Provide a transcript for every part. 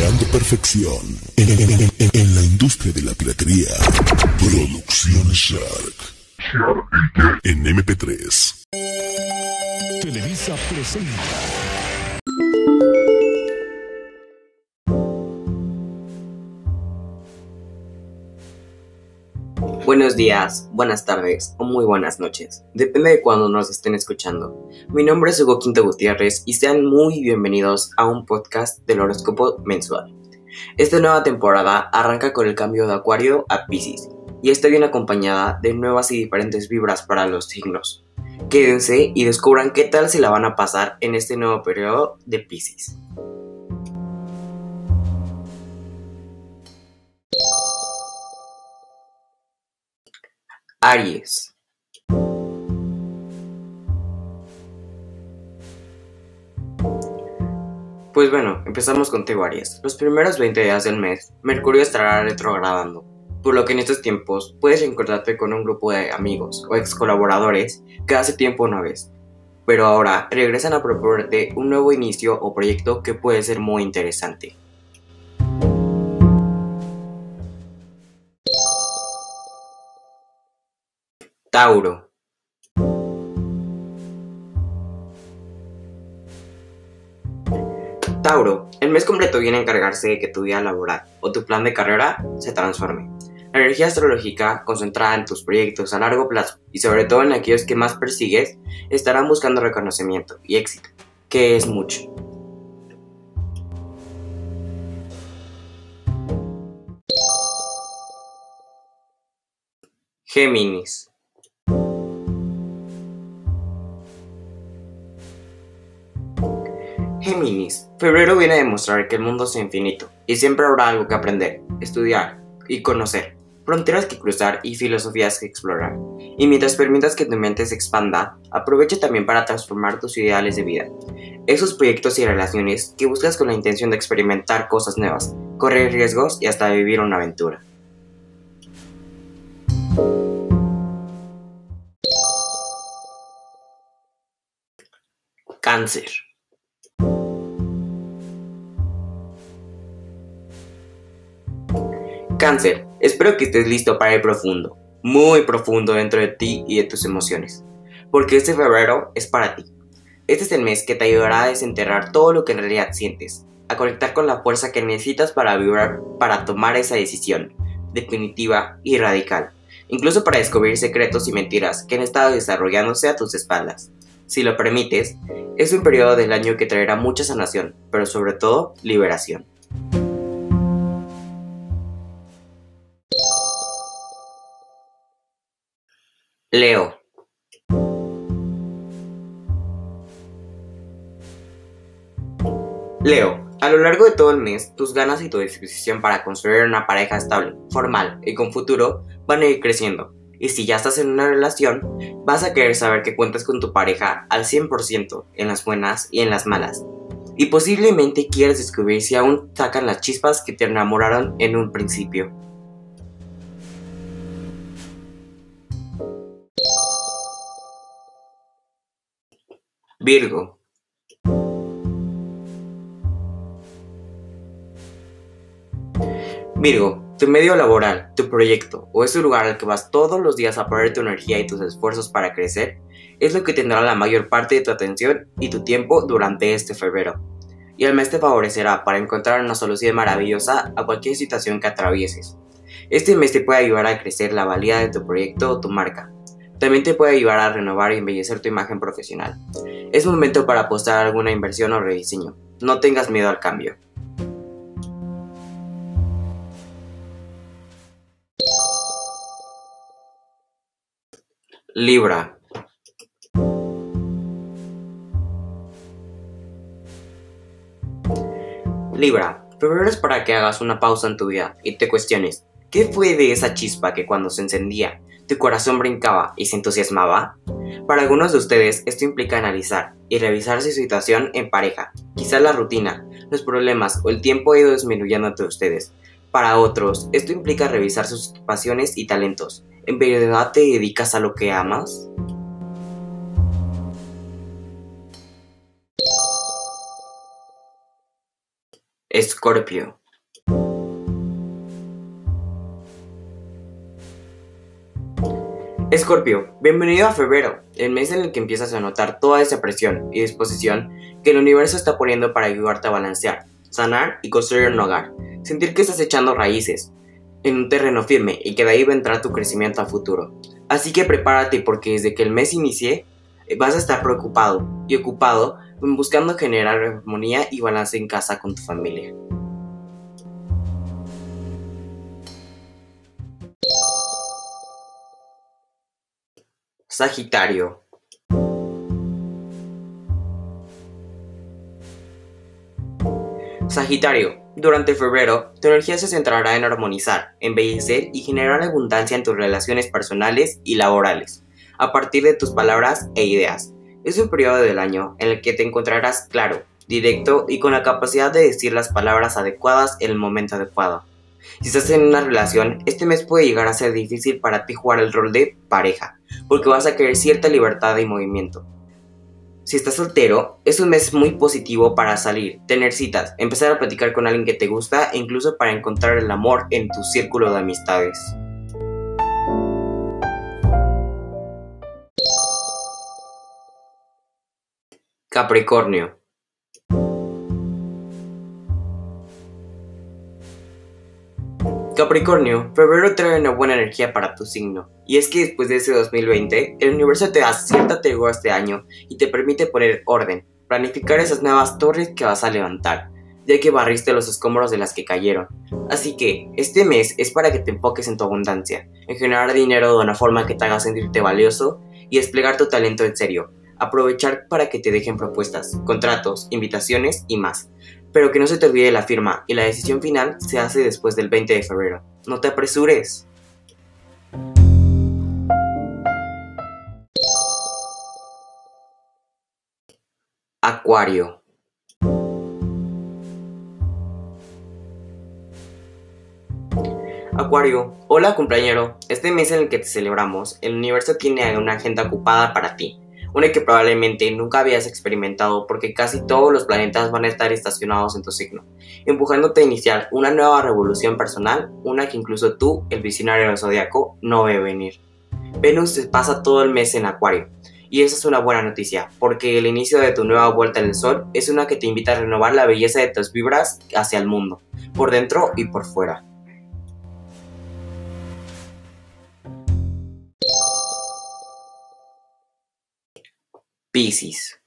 Creando perfección en, en- en- en- en la industria de la piratería. Producciones Shark. En MP3. Televisa presenta. Buenos días, buenas tardes o muy buenas noches. Depende de cuándo nos estén escuchando. Mi nombre es Hugo Quinto Gutiérrez y sean muy bienvenidos a un podcast del horóscopo mensual. Esta nueva temporada arranca con el cambio de Acuario a Pisces y está bien acompañada de nuevas y diferentes vibras para los signos. Quédense y descubran qué tal se la van a pasar en este nuevo periodo de Pisces. Aries. Pues bueno, empezamos contigo Aries. Los primeros 20 días del mes, Mercurio estará retrogradando, por lo que en estos tiempos puedes encontrarte con un grupo de amigos o ex colaboradores que hace tiempo no ves, pero ahora regresan a proponerte un nuevo inicio o proyecto que puede ser muy interesante. Tauro. Tauro, el mes completo viene a encargarse de que tu vida laboral o tu plan de carrera se transforme. La energía astrológica, concentrada en tus proyectos a largo plazo y sobre todo en aquellos que más persigues, estarán buscando reconocimiento y éxito, que es mucho. Géminis. Febrero viene a demostrar que el mundo es infinito y siempre habrá algo que aprender, estudiar y conocer, fronteras que cruzar y filosofías que explorar. Y mientras permitas que tu mente se expanda, aprovecha también para transformar tus ideales de vida. Esos proyectos y relaciones que buscas con la intención de experimentar cosas nuevas, correr riesgos y hasta vivir una aventura. Cáncer. Cáncer, espero que estés listo para ir profundo, muy profundo dentro de ti y de tus emociones, porque este febrero es para ti. Este es el mes que te ayudará a desenterrar todo lo que en realidad sientes, a conectar con la fuerza que necesitas para vibrar, para tomar esa decisión definitiva y radical, incluso para descubrir secretos y mentiras que han estado desarrollándose a tus espaldas. Si lo permites, es un periodo del año que traerá mucha sanación, pero sobre todo liberación. Leo. Leo, a lo largo de todo el mes, tus ganas y tu disposición para construir una pareja estable, formal y con futuro van a ir creciendo. Y si ya estás en una relación, vas a querer saber que cuentas con tu pareja al 100% en las buenas y en las malas. Y posiblemente quieras descubrir si aún sacan las chispas que te enamoraron en un principio. Virgo. Virgo, tu medio laboral, tu proyecto o ese lugar al que vas todos los días a poner tu energía y tus esfuerzos para crecer es lo que tendrá la mayor parte de tu atención y tu tiempo durante este febrero. Y el mes te favorecerá para encontrar una solución maravillosa a cualquier situación que atravieses. Este mes te puede ayudar a crecer la valía de tu proyecto o tu marca. También te puede ayudar a renovar y embellecer tu imagen profesional. Es momento para apostar a alguna inversión o rediseño. No tengas miedo al cambio. Libra. Libra, febrero es para que hagas una pausa en tu vida y te cuestiones, ¿qué fue de esa chispa que cuando se encendía, tu corazón brincaba y se entusiasmaba? Para algunos de ustedes esto implica analizar y revisar su situación en pareja, quizás la rutina, los problemas o el tiempo ha ido disminuyendo entre ustedes. Para otros, esto implica revisar sus pasiones y talentos. ¿En verdad te dedicas a lo que amas? Escorpio. Escorpio, bienvenido a febrero, el mes en el que empiezas a notar toda esa presión y disposición que el universo está poniendo para ayudarte a balancear, sanar y construir un hogar. Sentir que estás echando raíces en un terreno firme y que de ahí vendrá tu crecimiento a futuro. Así que prepárate porque desde que el mes inicie vas a estar preocupado y ocupado buscando generar armonía y balance en casa con tu familia. Sagitario. Sagitario, durante febrero, tu energía se centrará en armonizar, embellecer y generar abundancia en tus relaciones personales y laborales, a partir de tus palabras e ideas. Es un periodo del año en el que te encontrarás claro, directo y con la capacidad de decir las palabras adecuadas en el momento adecuado. Si estás en una relación, este mes puede llegar a ser difícil para ti jugar el rol de pareja, porque vas a querer cierta libertad y movimiento. Si estás soltero, es un mes muy positivo para salir, tener citas, empezar a platicar con alguien que te gusta e incluso para encontrar el amor en tu círculo de amistades. Capricornio. Capricornio, febrero trae una buena energía para tu signo. Y es que después de ese 2020, el universo te da cierta tregua este año y te permite poner orden, planificar esas nuevas torres que vas a levantar, ya que barriste los escombros de las que cayeron. Así que, este mes es para que te enfoques en tu abundancia, en generar dinero de una forma que te haga sentirte valioso y desplegar tu talento en serio, aprovechar para que te dejen propuestas, contratos, invitaciones y más. Pero que no se te olvide la firma y la decisión final se hace después del 20 de febrero. No te apresures. Acuario. Acuario, hola cumpleañero. Este mes en el que te celebramos, el universo tiene una agenda ocupada para ti una que probablemente nunca habías experimentado porque casi todos los planetas van a estar estacionados en tu signo, empujándote a iniciar una nueva revolución personal, una que incluso tú, el visionario del zodiaco, no ve venir. Venus se pasa todo el mes en Acuario, y esa es una buena noticia, porque el inicio de tu nueva vuelta en el Sol es una que te invita a renovar la belleza de tus vibras hacia el mundo, por dentro y por fuera. Piscis.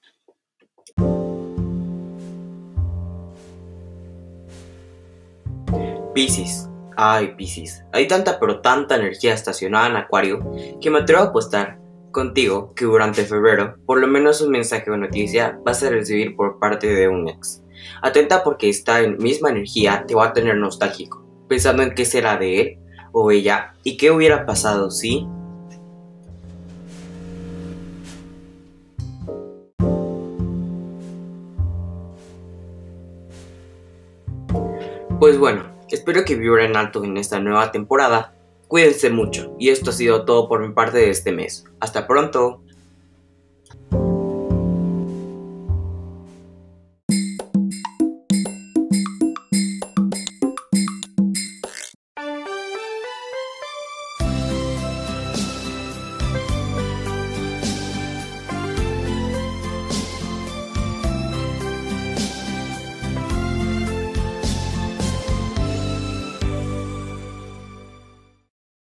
Piscis. Ay, Piscis. Hay tanta pero tanta energía estacionada en Acuario que me atrevo a apostar contigo que durante febrero, por lo menos un mensaje o noticia vas a recibir por parte de un ex. Atenta porque esta misma energía te va a tener nostálgico, pensando en qué será de él o ella y qué hubiera pasado si Pues bueno, espero que vibren alto en esta nueva temporada. Cuídense mucho y esto ha sido todo por mi parte de este mes. Hasta pronto.